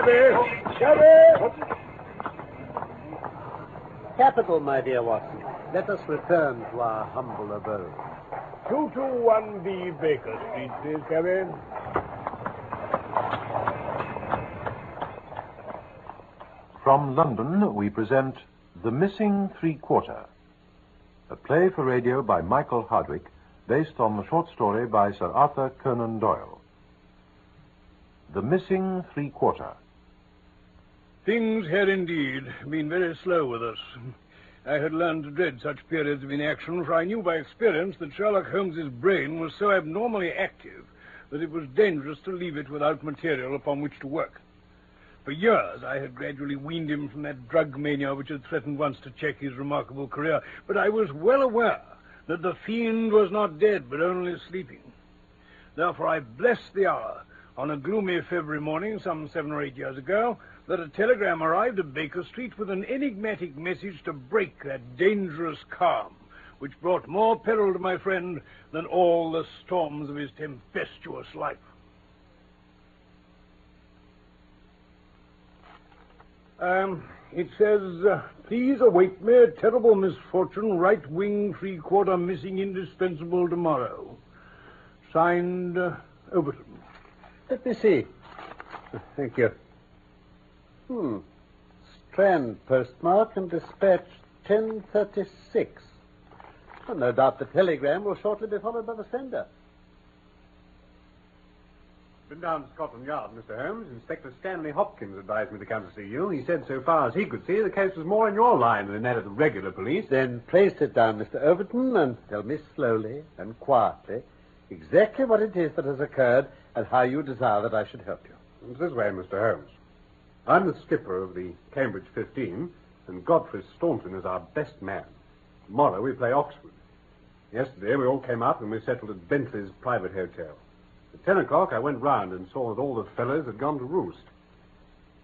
Shabby! Shabby! Capital, my dear Watson. Let us return to our humble abode. 221B Baker Street, please, Cabby. From London, we present The Missing Three Quarter, a play for radio by Michael Hardwick, based on the short story by Sir Arthur Conan Doyle. The Missing Three Quarter. Things had indeed been very slow with us. I had learned to dread such periods of inaction, for I knew by experience that Sherlock Holmes's brain was so abnormally active that it was dangerous to leave it without material upon which to work. For years, I had gradually weaned him from that drug mania which had threatened once to check his remarkable career, but I was well aware that the fiend was not dead, but only sleeping. Therefore, I blessed the hour on a gloomy February morning some seven or eight years ago that a telegram arrived at Baker Street with an enigmatic message to break that dangerous calm which brought more peril to my friend than all the storms of his tempestuous life. Um, it says, uh, please await me, terrible misfortune, right wing, three quarter missing indispensable tomorrow. Signed, uh, Overton. Let me see. Thank you. Hmm. Strand postmark and dispatch 1036. Well, no doubt the telegram will shortly be followed by the sender. Been down to Scotland Yard, Mr. Holmes. Inspector Stanley Hopkins advised me to come to see you. He said so far as he could see, the case was more in your line than that of the regular police. Then pray sit down, Mr. Overton, and tell me slowly and quietly exactly what it is that has occurred and how you desire that I should help you. It's this way, Mr. Holmes. I'm the skipper of the Cambridge 15, and Godfrey Staunton is our best man. Tomorrow we play Oxford. Yesterday we all came up and we settled at Bentley's private hotel. At ten o'clock I went round and saw that all the fellows had gone to roost.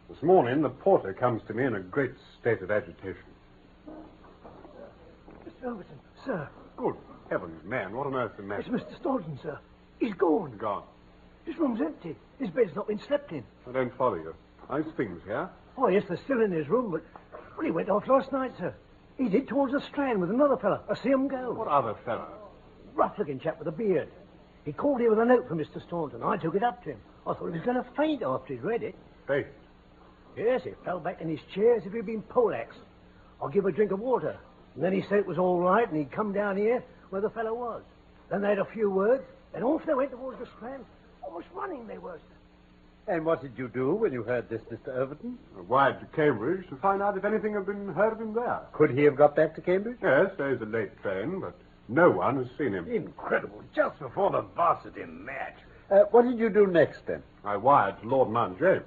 This morning the porter comes to me in a great state of agitation. Mr. Overton, sir. Good heavens, man, what on earth's the It's matter? Mr. Staunton, sir. He's gone. Gone. His room's empty. His bed's not been slept in. I don't follow you. Nice things here. Oh, yes, they're still in his room, but... Well, he went off last night, sir. He did towards the Strand with another fella. I see him go. What other fellow? Rough-looking chap with a beard. He called here with a note for Mr. Staunton. I took it up to him. I thought he was going to faint after he'd read it. Faint? Yes, he fell back in his chair as if he'd been poleaxed. I'll give him a drink of water. And then he said it was all right, and he'd come down here where the fellow was. Then they had a few words, and off they went towards the Strand. Almost running they were, sir. And what did you do when you heard this, Mr. Overton? I wired to Cambridge to find out if anything had been heard of him there. Could he have got back to Cambridge? Yes, there's a late train, but no one has seen him. Incredible. Just before the varsity match. Uh, what did you do next, then? I wired to Lord Mount James.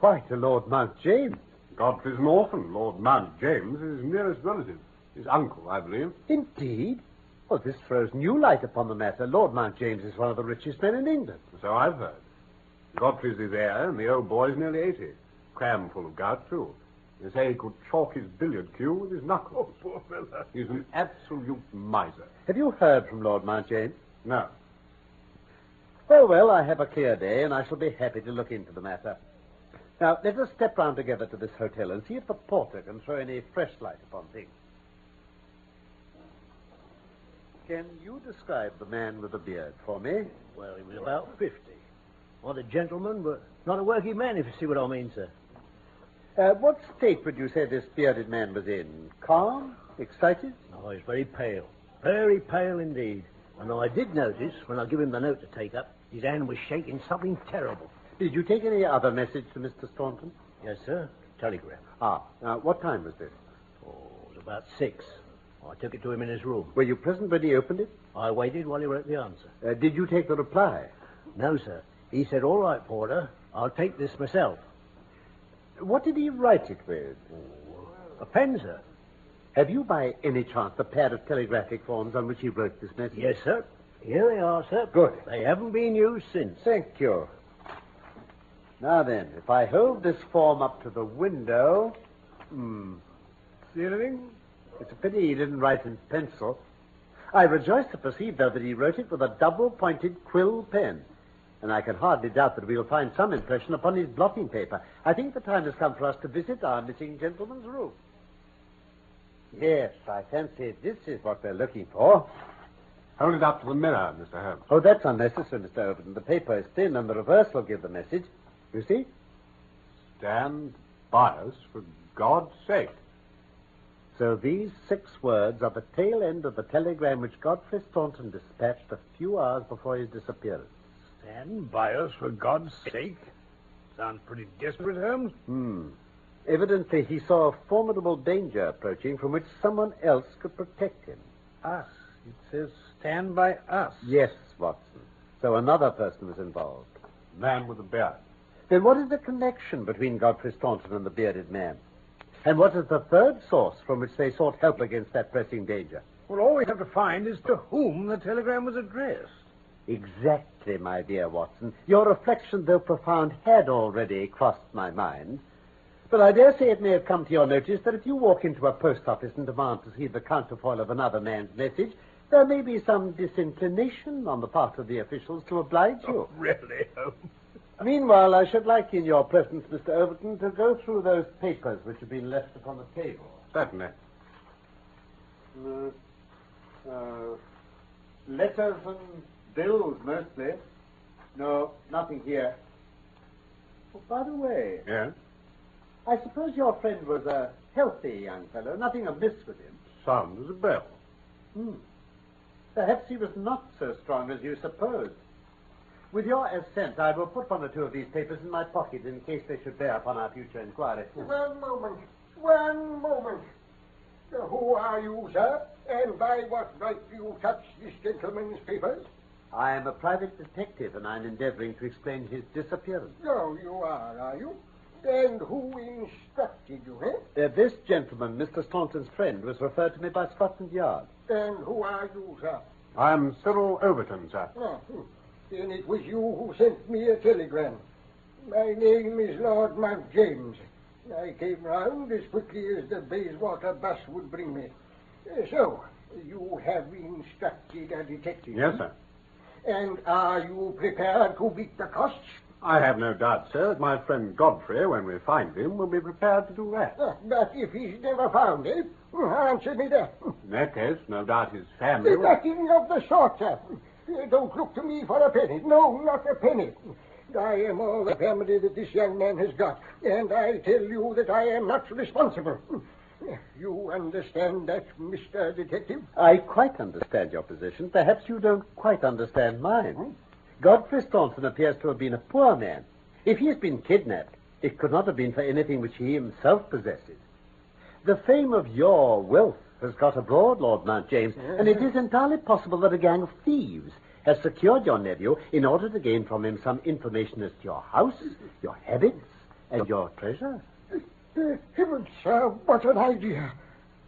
Why, to Lord Mount James. Godfrey's an orphan. Lord Mount James is his nearest relative. His uncle, I believe. Indeed? Well, this throws new light upon the matter. Lord Mount James is one of the richest men in England. So I've heard. Godfrey's his heir, and the old boy's nearly 80. Cram full of gout, too. They say he could chalk his billiard cue with his knuckles. Oh, poor fellow. He's an absolute miser. Have you heard from Lord Mount James? No. Well, well, I have a clear day, and I shall be happy to look into the matter. Now, let us step round together to this hotel and see if the porter can throw any fresh light upon things. Can you describe the man with the beard for me? Well, he was about 50. Not a gentleman, but not a working man, if you see what I mean, sir. Uh, what state would you say this bearded man was in? Calm? Excited? Oh, he's very pale. Very pale indeed. And I did notice, when I give him the note to take up, his hand was shaking something terrible. Did you take any other message to Mr. Staunton? Yes, sir. Telegram. Ah, uh, what time was this? Oh, it was about six. I took it to him in his room. Were you present when he opened it? I waited while he wrote the answer. Uh, did you take the reply? No, sir. He said, all right, Porter, I'll take this myself. What did he write it with? A pen, sir. Have you, by any chance, the pair of telegraphic forms on which he wrote this message? Yes, sir. Here they are, sir. Good. They haven't been used since. Thank you. Now then, if I hold this form up to the window. Hmm. See anything? It's a pity he didn't write in pencil. I rejoice to perceive, though, that he wrote it with a double pointed quill pen. And I can hardly doubt that we will find some impression upon his blotting paper. I think the time has come for us to visit our missing gentleman's room. Yes, I fancy this is what we're looking for. Hold it up to the mirror, Mr. Holmes. Oh, that's unnecessary, Mr. Overton. The paper is thin and the reverse will give the message. You see? Stand by us, for God's sake. So these six words are the tail end of the telegram which Godfrey Staunton dispatched a few hours before his disappearance. Stand by us, for God's sake. Sounds pretty desperate, Holmes. Hmm. Evidently, he saw a formidable danger approaching from which someone else could protect him. Us. It says stand by us. Yes, Watson. So another person was involved. Man with a beard. Then what is the connection between Godfrey Staunton and the bearded man? And what is the third source from which they sought help against that pressing danger? Well, all we have to find is to whom the telegram was addressed. Exactly, my dear Watson. Your reflection, though profound, had already crossed my mind. But I dare say it may have come to your notice that if you walk into a post office and demand to see the counterfoil of another man's message, there may be some disinclination on the part of the officials to oblige you. Oh, really, Holmes? Meanwhile, I should like, in your presence, Mr. Overton, to go through those papers which have been left upon the table. Certainly. Uh, uh, letters and bills, mostly. No, nothing here. Oh, by the way, Yes? I suppose your friend was a healthy young fellow, nothing amiss with him. Sounds a bell. Hmm. Perhaps he was not so strong as you supposed. With your assent, I will put one or two of these papers in my pocket in case they should bear upon our future inquiry. One moment. One moment. Who are you, sir? And by what right do you touch this gentleman's papers? I am a private detective, and I'm endeavoring to explain his disappearance. No, you are, are you? And who instructed you, eh? Uh, this gentleman, Mr. Staunton's friend, was referred to me by Scotland Yard. And who are you, sir? I'm Cyril Overton, sir. Ah, hmm. Then it was you who sent me a telegram. My name is Lord Mount James. I came round as quickly as the Bayswater bus would bring me. Uh, So, you have instructed a detective. Yes, sir. And are you prepared to beat the costs? I have no doubt, sir, that my friend Godfrey, when we find him, will be prepared to do that. Uh, But if he's never found, eh? Answer me that. In that case, no doubt his family will... Nothing of the sort, sir. Don't look to me for a penny. No, not a penny. I am all the family that this young man has got, and I tell you that I am not responsible. You understand that, Mr. Detective? I quite understand your position. Perhaps you don't quite understand mine. Godfrey Staunton appears to have been a poor man. If he has been kidnapped, it could not have been for anything which he himself possesses. The fame of your wealth has got abroad, Lord Mount James, and it is entirely possible that a gang of thieves has secured your nephew in order to gain from him some information as to your house, your habits, and your treasure. Uh, heavens, sir, what an idea.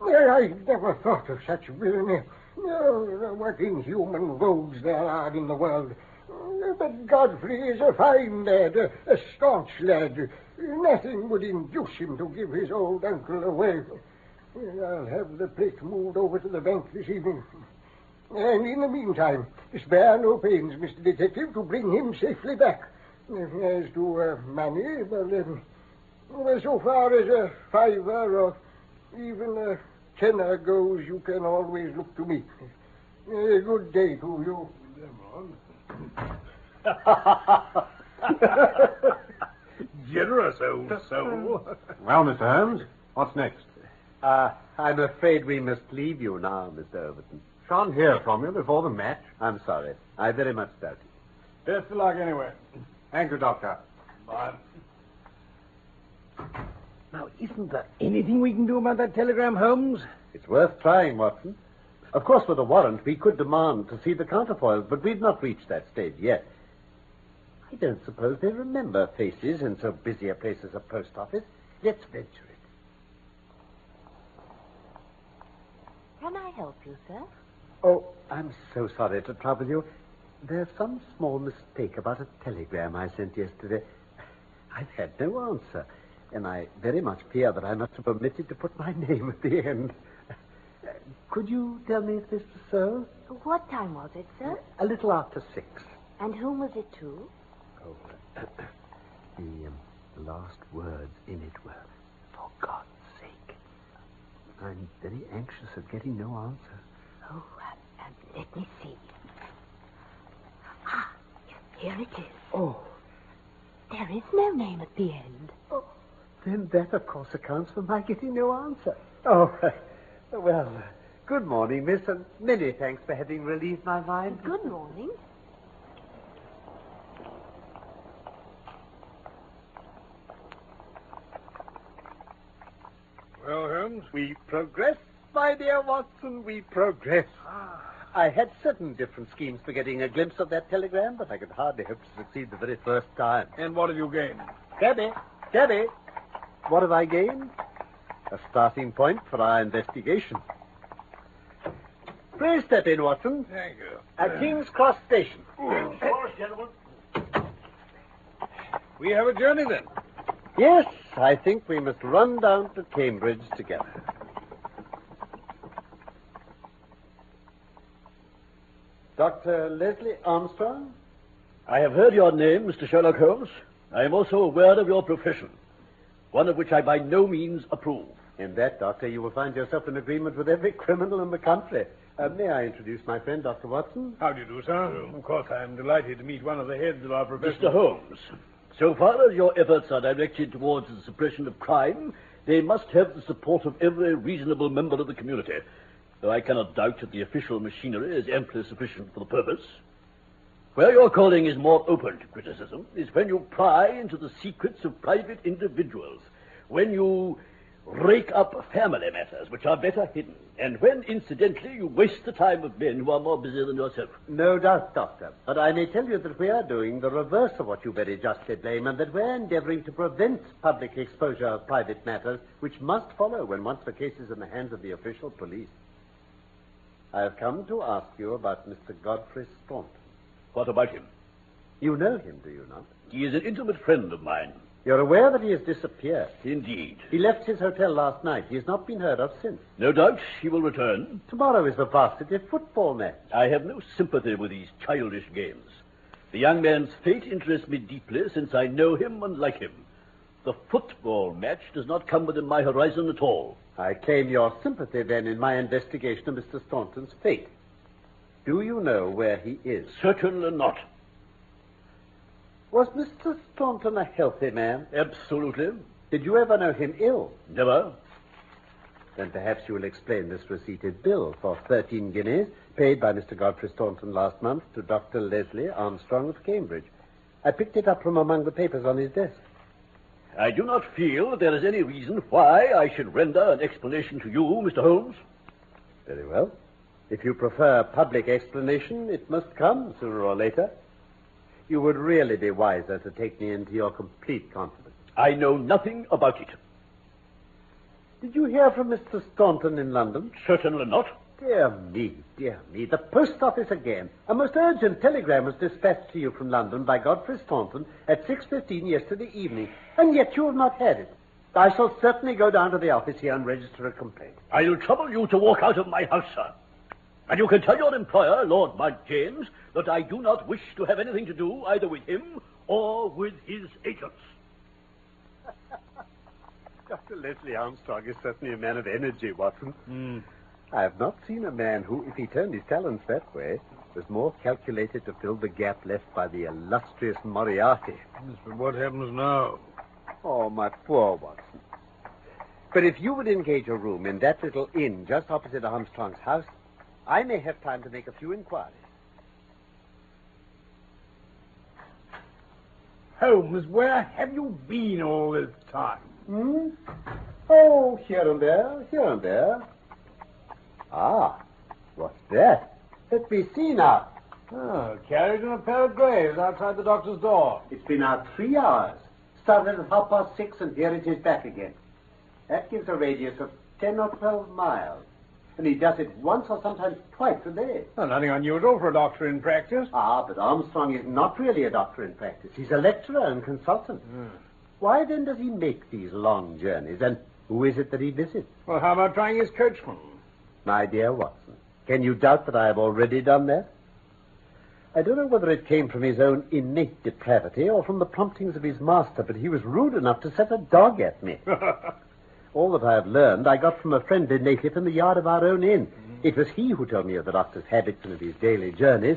I never thought of such villainy. Oh, what inhuman rogues there are in the world. But Godfrey is a fine lad, a, a staunch lad. Nothing would induce him to give his old uncle away. I'll have the plate moved over to the bank this evening. And in the meantime, spare no pains, Mr. Detective, to bring him safely back. As to uh, money, well, um, well, so far as a fiver or even a tenner goes, you can always look to me. A good day to you. Generous old soul. Well, Mr. Holmes, what's next? Uh, I'm afraid we must leave you now, Mr. Overton. Shan't hear from you before the match. I'm sorry. I very much doubt it. Best of luck anyway. Thank you, Doctor. Bye. Now, isn't there anything we can do about that telegram, Holmes? It's worth trying, Watson. Of course, with a warrant, we could demand to see the counterfoils, but we've not reached that stage yet. I don't suppose they remember faces in so busy a place as a post office. Let's venture it. Can I help you, sir? Oh, I'm so sorry to trouble you. There's some small mistake about a telegram I sent yesterday. I've had no answer, and I very much fear that I must have omitted to put my name at the end. Could you tell me if this was so? What time was it, sir? A little after six. And whom was it to? Oh, uh, the, um, last words in it were, for God's sake. I'm very anxious at getting no answer. Oh, um, um, let me see. Ah, here it is. Oh, There is no name at the end. Oh, then that, of course, accounts for my getting no answer. Oh, well, uh, good morning, miss, and many thanks for having relieved my mind. Good morning. Well, Holmes? We progress, my dear Watson, we progress. Ah. I had certain different schemes for getting a glimpse of that telegram, but I could hardly hope to succeed the very first time. And what have you gained? Cabby, cabby, what have I gained? A starting point for our investigation. Please step in, Watson. Thank you. At uh, King's Cross Station. We have a journey then. Yes, I think we must run down to Cambridge together. Dr. Leslie Armstrong? I have heard your name, Mr. Sherlock Holmes. I am also aware of your profession, one of which I by no means approve. In that, Doctor, you will find yourself in agreement with every criminal in the country. Uh, may I introduce my friend, Dr. Watson? How do you do, sir? Of course, I am delighted to meet one of the heads of our profession. Mr. Holmes, so far as your efforts are directed towards the suppression of crime, they must have the support of every reasonable member of the community. Though I cannot doubt that the official machinery is amply sufficient for the purpose. Where your calling is more open to criticism is when you pry into the secrets of private individuals, when you rake up family matters which are better hidden, and when, incidentally, you waste the time of men who are more busy than yourself. No doubt, Doctor. But I may tell you that we are doing the reverse of what you very justly blame, and that we're endeavoring to prevent public exposure of private matters, which must follow when once the case is in the hands of the official police. I have come to ask you about Mr. Godfrey Staunton. What about him? You know him, do you not? He is an intimate friend of mine. You're aware that he has disappeared. Indeed. He left his hotel last night. He has not been heard of since. No doubt he will return. Tomorrow is the varsity football match. I have no sympathy with these childish games. The young man's fate interests me deeply since I know him and like him. The football match does not come within my horizon at all. I claim your sympathy then in my investigation of Mr. Staunton's fate. Do you know where he is? Certainly not. Was Mr. Staunton a healthy man? Absolutely. Did you ever know him ill? Never. Then perhaps you will explain this receipted bill for 13 guineas paid by Mr. Godfrey Staunton last month to Dr. Leslie Armstrong of Cambridge. I picked it up from among the papers on his desk. I do not feel that there is any reason why I should render an explanation to you, Mr. Holmes. Very well. If you prefer public explanation, it must come sooner or later. You would really be wiser to take me into your complete confidence. I know nothing about it. Did you hear from Mr. Staunton in London? Certainly not. Dear me, dear me. The post office again. A most urgent telegram was dispatched to you from London by Godfrey Staunton at 6.15 yesterday evening, and yet you have not had it. I shall certainly go down to the office here and register a complaint. I'll trouble you to walk out of my house, sir. And you can tell your employer, Lord Mount James, that I do not wish to have anything to do either with him or with his agents. Dr. Leslie Armstrong is certainly a man of energy, Watson. Hmm. I have not seen a man who, if he turned his talents that way, was more calculated to fill the gap left by the illustrious Moriarty. Yes, but what happens now? Oh, my poor Watson. But if you would engage a room in that little inn just opposite Armstrong's house, I may have time to make a few inquiries. Holmes, where have you been all this time? Hmm? Oh, here and there, here and there. Ah, what's that? Let me see now. Oh, carriage and a pair of graves outside the doctor's door. It's been out three hours. Started at half past six, and here it is back again. That gives a radius of ten or twelve miles. And he does it once or sometimes twice a day. Well, nothing unusual for a doctor in practice. Ah, but Armstrong is not really a doctor in practice. He's a lecturer and consultant. Why then does he make these long journeys? And who is it that he visits? Well, how about trying his coachman? My dear Watson, can you doubt that I have already done that? I don't know whether it came from his own innate depravity or from the promptings of his master, but he was rude enough to set a dog at me. All that I have learned I got from a friendly native in the yard of our own inn. It was he who told me of the doctor's habits and of his daily journeys.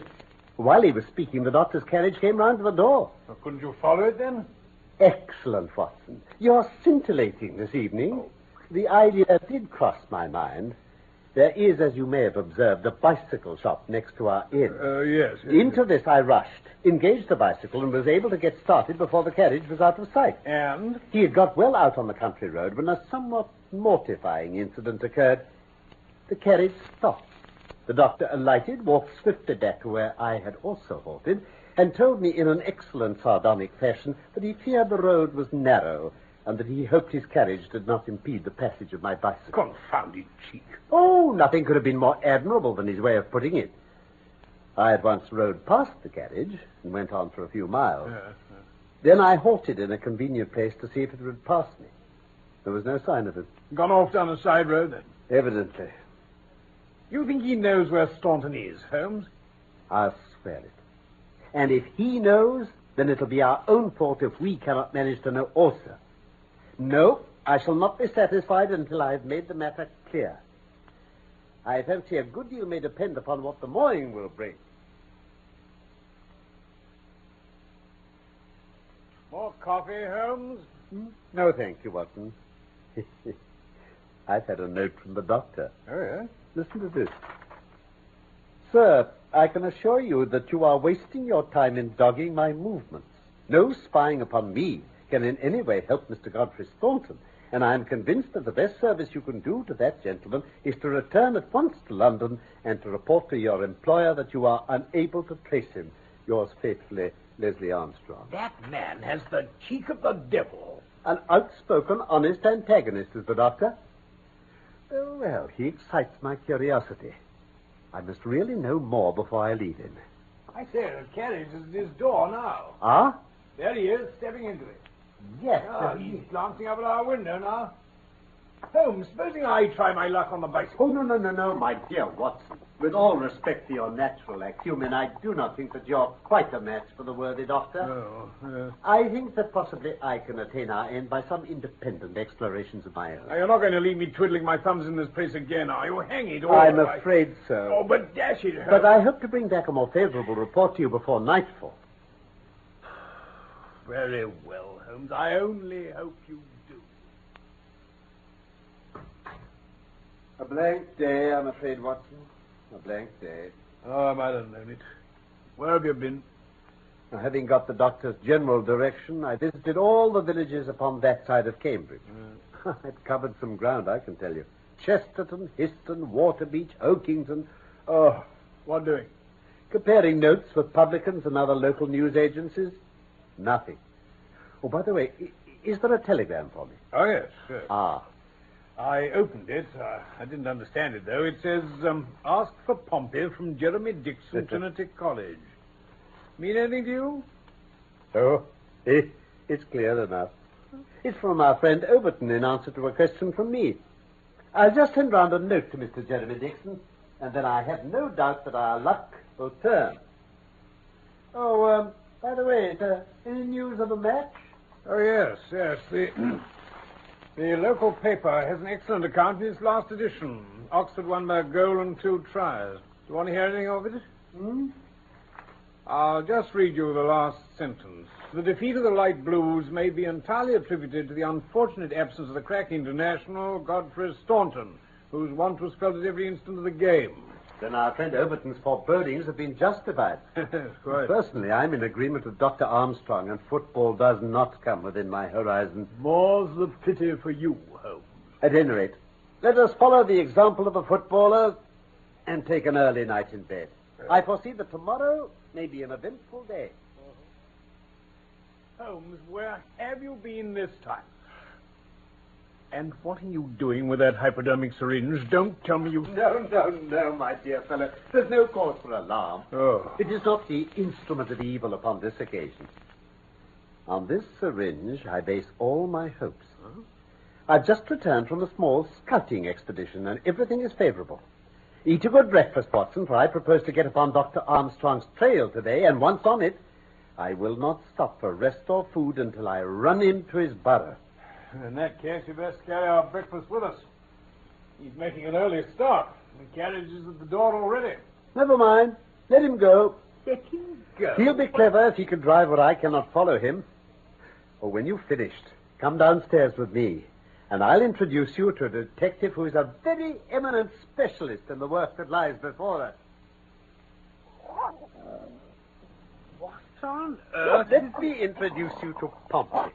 While he was speaking, the doctor's carriage came round to the door. Well, couldn't you follow it then? Excellent, Watson. You're scintillating this evening. Oh. The idea did cross my mind. There is, as you may have observed, a bicycle shop next to our inn. Uh, yes. yes, Into this I rushed, engaged the bicycle, and was able to get started before the carriage was out of sight. And? He had got well out on the country road when a somewhat mortifying incident occurred. The carriage stopped. The doctor alighted, walked swiftly back to where I had also halted, and told me in an excellent sardonic fashion that he feared the road was narrow and that he hoped his carriage did not impede the passage of my bicycle. Confounded cheek. Oh, nothing could have been more admirable than his way of putting it. I at once rode past the carriage and went on for a few miles. Yes, Then I halted in a convenient place to see if it would pass me. There was no sign of it. Gone off down a side road then. Evidently. You think he knows where Staunton is, Holmes? I'll swear it. And if he knows, then it'll be our own fault if we cannot manage to know also. No, I shall not be satisfied until I've made the matter clear. I fancy a good deal may depend upon what the morning will bring. More coffee, Holmes? Hmm? No, thank you, Watson. I've had a note from the doctor. Oh, yeah? Listen to this. Sir, I can assure you that you are wasting your time in dogging my movements. No spying upon me can in any way help Mr. Godfrey Staunton, and I am convinced that the best service you can do to that gentleman is to return at once to London and to report to your employer that you are unable to trace him. Yours faithfully, Leslie Armstrong. That man has the cheek of the devil. An outspoken, honest antagonist is the doctor. Oh, well, he excites my curiosity. I must really know more before I leave him. I say, the carriage is at his door now. Ah? There he is, stepping into it. Yes. Ah, he's glancing up at our window now. Holmes, supposing I try my luck on the bicycle. Oh, no, no, no, no, my dear Watson. With all respect to your natural acumen, I do not think that you're quite a match for the worthy doctor. Oh, uh, I think that possibly I can attain our end by some independent explorations of my own. now, you're not going to leave me twiddling my thumbs in this place again, are you? Hang it all. I'm afraid so. Oh, but dash it, Holmes. But I hope to bring back a more favorable report to you before nightfall. Very well, Holmes. I only hope you do. A blank day, I'm afraid, Watson. A blank day. Oh, I might have known it. Where have you been? Now, having got the doctor's general direction, I visited all the villages upon that side of Cambridge. Mm. I'd covered some ground, I can tell you. Chesterton, Histon, Waterbeach, Oakington. Oh, what doing? Comparing notes with publicans and other local news agencies. Nothing. Oh, by the way, is there a telegram for me? Oh, yes, yes. Ah, I opened it. Uh, I didn't understand it, though. It says, um, ask for Pompey from Jeremy Dixon, Trinity College. Mean anything to you? Oh, eh, it's clear enough. It's from our friend Overton in answer to a question from me. I'll just send round a note to Mr. Jeremy Dixon, and then I have no doubt that our luck will turn. Oh, um, by the way, uh, any news of a match? Oh, yes, yes. The, the local paper has an excellent account in its last edition. Oxford won by a goal and two tries. Do you want to hear anything of it? Hmm? I'll just read you the last sentence. The defeat of the Light Blues may be entirely attributed to the unfortunate absence of the crack international, Godfrey Staunton, whose want was felt at every instant of the game. Then our friend Overton's forebodings have been justified. Quite. Personally, I'm in agreement with Dr. Armstrong, and football does not come within my horizon. More's the pity for you, Holmes. At any rate, let us follow the example of the footballer and take an early night in bed. I foresee that tomorrow may be an eventful day. Uh-huh. Holmes, where have you been this time? And what are you doing with that hypodermic syringe? Don't tell me you. No, no, no, my dear fellow. There's no cause for alarm. Oh. It is not the instrument of evil upon this occasion. On this syringe, I base all my hopes. I've just returned from a small scouting expedition, and everything is favorable. Eat a good breakfast, Watson, for I propose to get upon Dr. Armstrong's trail today, and once on it, I will not stop for rest or food until I run into his burrow. In that case, you best carry our breakfast with us. He's making an early start. The carriage is at the door already. Never mind. Let him go. Let him go. He'll be clever if he can drive where I cannot follow him. Oh, when you've finished, come downstairs with me, and I'll introduce you to a detective who is a very eminent specialist in the work that lies before us. What on Uh, let me introduce you to Pompey.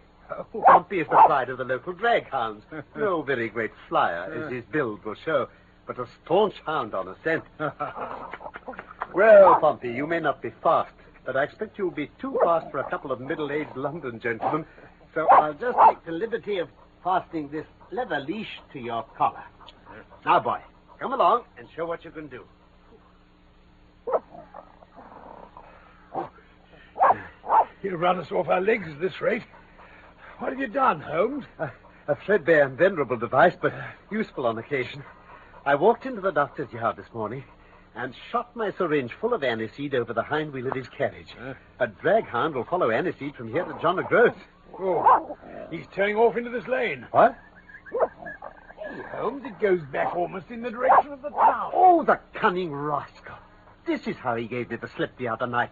Pompey is the pride of the local drag hounds. No very great flyer, as his build will show, but a staunch hound on a scent. well, Pompey, you may not be fast, but I expect you'll be too fast for a couple of middle-aged London gentlemen. So I'll just take the liberty of fastening this leather leash to your collar. Now, boy, come along and show what you can do. He'll run us off our legs at this rate. What have you done, Holmes? A, a threadbare and venerable device, but useful on occasion. I walked into the doctor's yard this morning and shot my syringe full of aniseed over the hind wheel of his carriage. A drag hound will follow aniseed from here to John O'Groats. Oh, he's turning off into this lane. What? Hey, Holmes, it goes back almost in the direction of the town. Oh, the cunning rascal. This is how he gave me the slip the other night.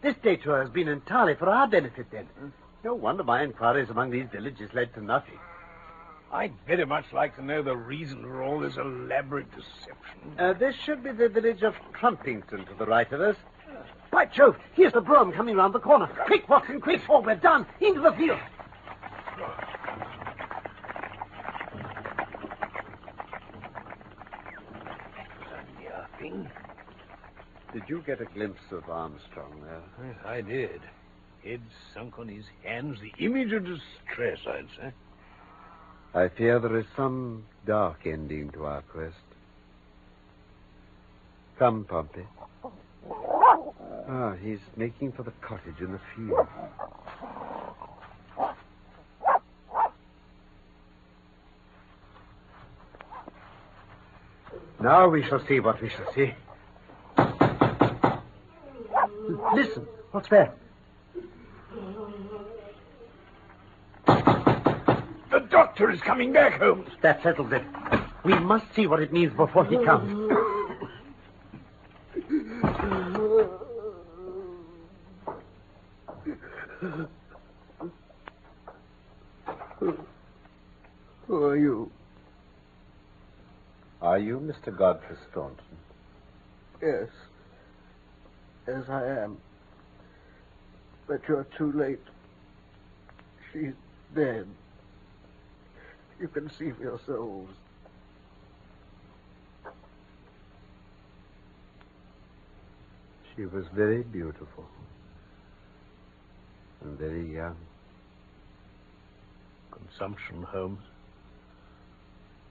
This detour has been entirely for our benefit, then. No wonder my inquiries among these villages led to nothing. I'd very much like to know the reason for all this elaborate deception. Uh, this should be the village of Trumpington to the right of us. By Jove, here's the brougham coming round the corner. Quick, Watson, quick, or we're done. Into the field. Did you get a glimpse of Armstrong there? Yes, I did. Head sunk on his hands, the image of distress, I'd say. I fear there is some dark ending to our quest. Come, Pompey. Ah, he's making for the cottage in the field. Now we shall see what we shall see. Listen, what's that? The doctor is coming back, Holmes. That settles it. We must see what it means before he comes. Who are you? Are you Mr. Godfrey Staunton? Yes. Yes, I am. But you're too late. She's dead. You can see for yourselves. She was very beautiful. And very young. Consumption, Holmes.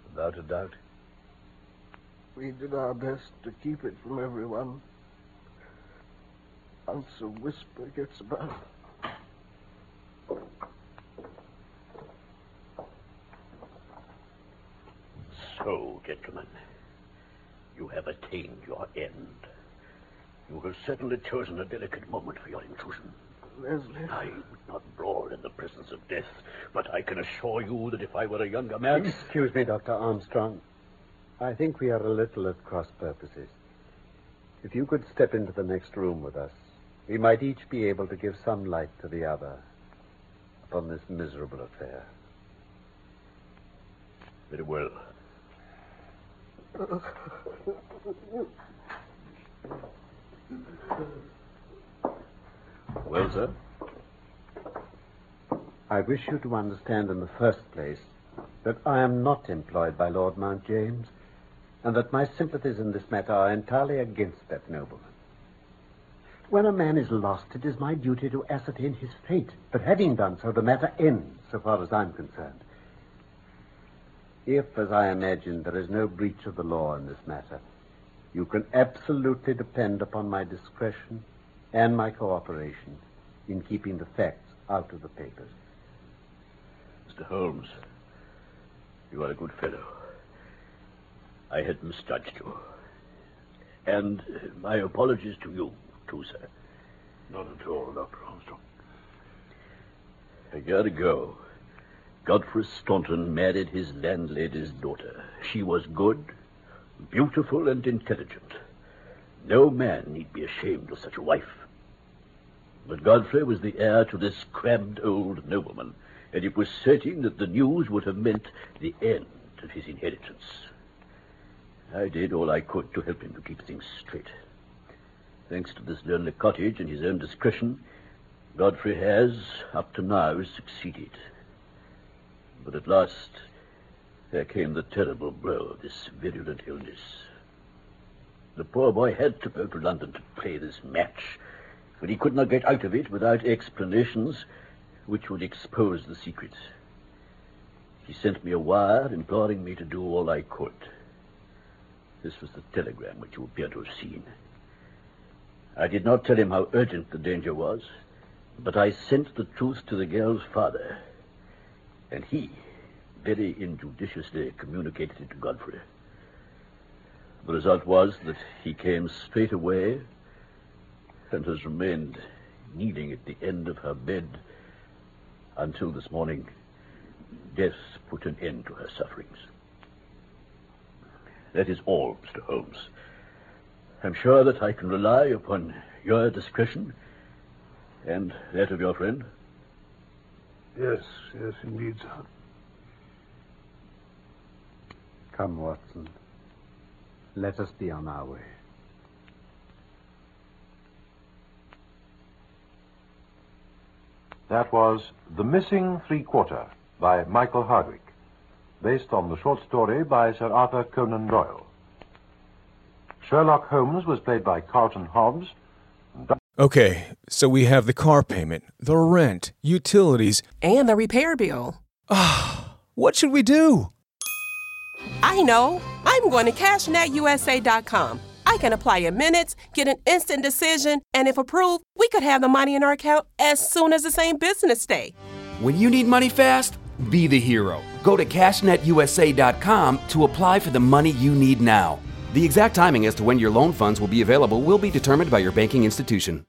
Without a doubt. We did our best to keep it from everyone. Once a whisper gets about. So, gentlemen, you have attained your end. You have certainly chosen a delicate moment for your intrusion. Leslie. I would not brawl in the presence of death, but I can assure you that if I were a younger man. Excuse me, Dr. Armstrong. I think we are a little at cross purposes. If you could step into the next room with us, we might each be able to give some light to the other upon this miserable affair. Very well. Well, sir? I wish you to understand in the first place that I am not employed by Lord Mount James, and that my sympathies in this matter are entirely against that nobleman. When a man is lost, it is my duty to ascertain his fate. But having done so, the matter ends, so far as I'm concerned. If, as I imagine, there is no breach of the law in this matter, you can absolutely depend upon my discretion and my cooperation in keeping the facts out of the papers. Mr. Holmes, you are a good fellow. I had misjudged you. And uh, my apologies to you, too, sir. Not at all, Dr. Armstrong. A year ago, Godfrey Staunton married his landlady's daughter. She was good, beautiful, and intelligent. No man need be ashamed of such a wife. But Godfrey was the heir to this crabbed old nobleman, and it was certain that the news would have meant the end of his inheritance. I did all I could to help him to keep things straight. Thanks to this lonely cottage and his own discretion, Godfrey has, up to now, succeeded. But at last, there came the terrible blow of this virulent illness. The poor boy had to go to London to play this match, but he could not get out of it without explanations which would expose the secret. He sent me a wire imploring me to do all I could. This was the telegram which you appear to have seen. I did not tell him how urgent the danger was, but I sent the truth to the girl's father, and he very injudiciously communicated it to Godfrey. The result was that he came straight away and has remained kneeling at the end of her bed until this morning death put an end to her sufferings. That is all, Mr. Holmes. I'm sure that I can rely upon your discretion and that of your friend. Yes, yes, indeed, sir. Come, Watson. Let us be on our way. That was The Missing Three Quarter by Michael Hardwick, based on the short story by Sir Arthur Conan Doyle. Sherlock Holmes was played by Carlton Hobbs. Okay, so we have the car payment, the rent, utilities. And the repair bill. What should we do? I know. I'm going to CashNetUSA.com. I can apply in minutes, get an instant decision, and if approved, we could have the money in our account as soon as the same business day. When you need money fast, be the hero. Go to CashNetUSA.com to apply for the money you need now. The exact timing as to when your loan funds will be available will be determined by your banking institution.